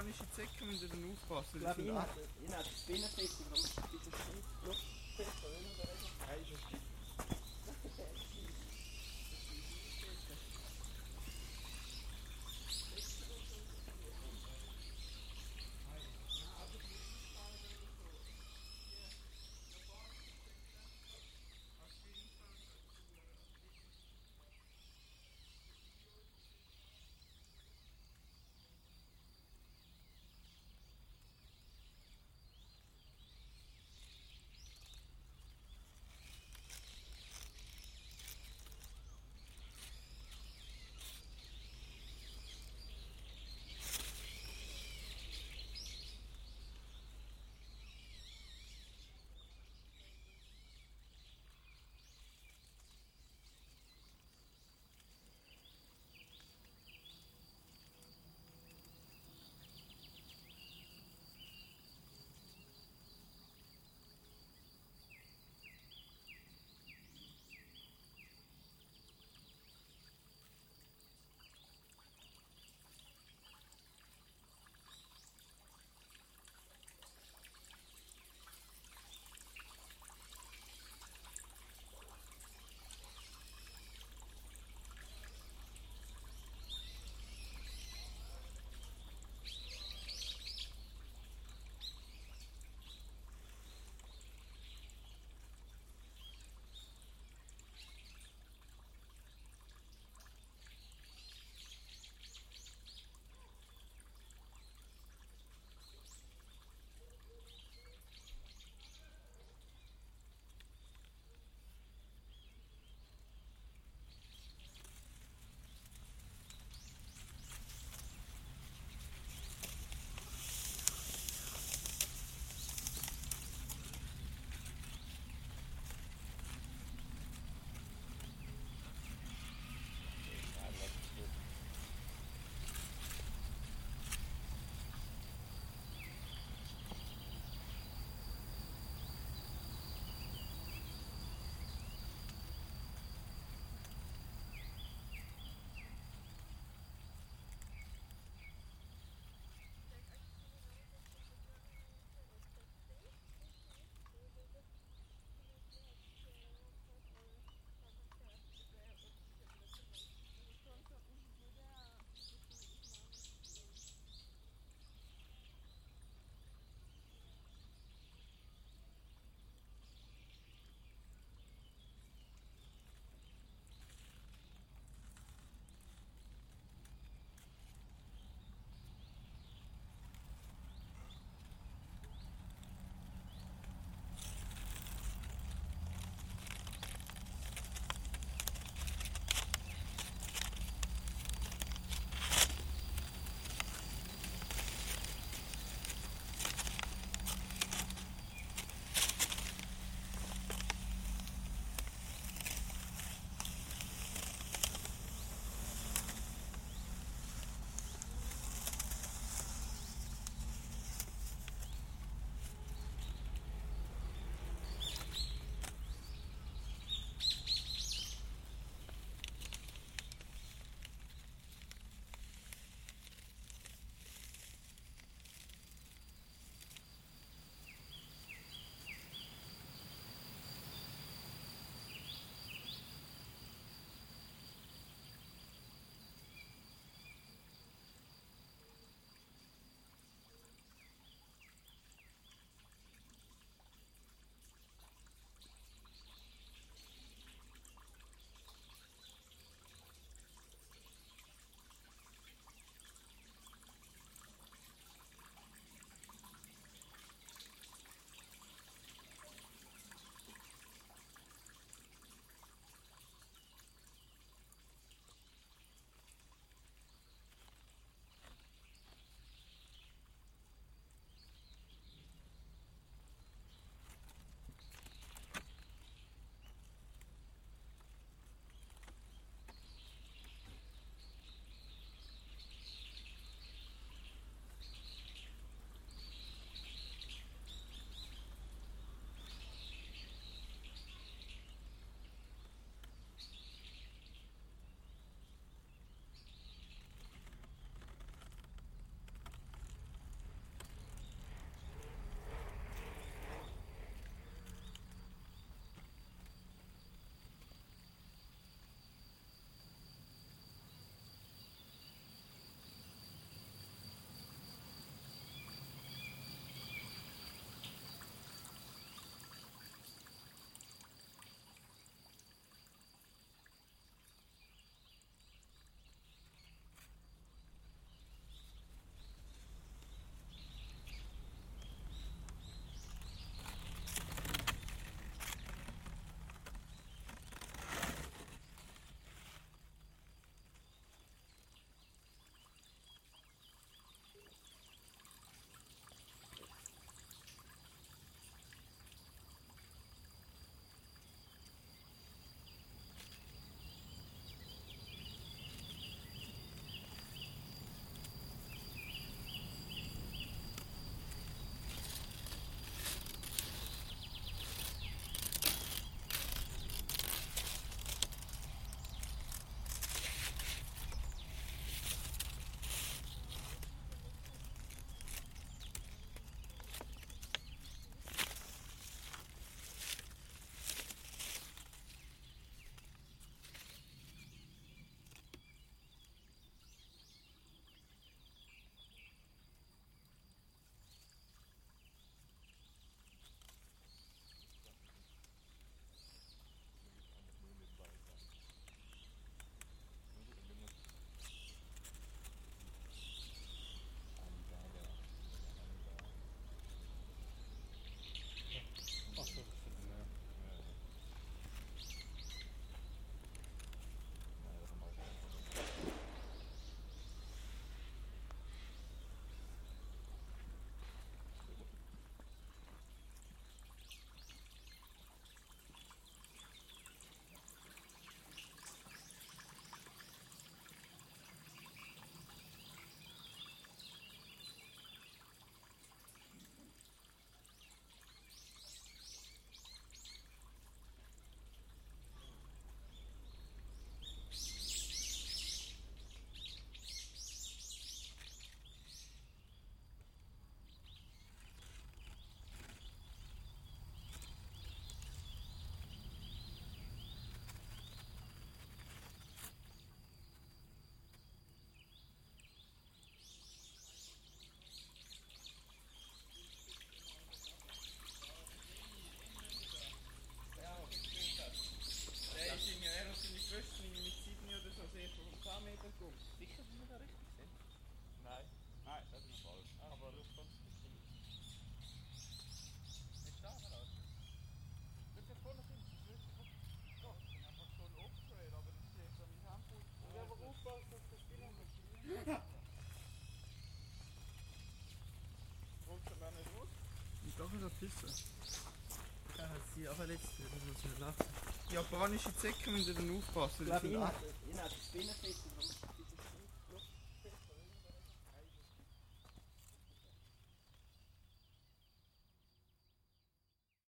spanische Zecken müssen dann aufpassen. Ich glaube, ich hätte ich hätte das Aber du kommst nicht hin. Ich schlafe raus. Das ist ja voll nach hinten. Ich bin einfach so ein aber das ist ja nicht Handbuch. Ich habe aber aufgepasst, dass das Spiel nicht mehr Holst du mir nicht raus? Ich glaube, das Pisse. Ja, hat sie auch verletzt. Das muss ich nicht lachen. Japanische Zecken müssen dann aufpassen. Ich glaube, ihn hat die Spinnenfische.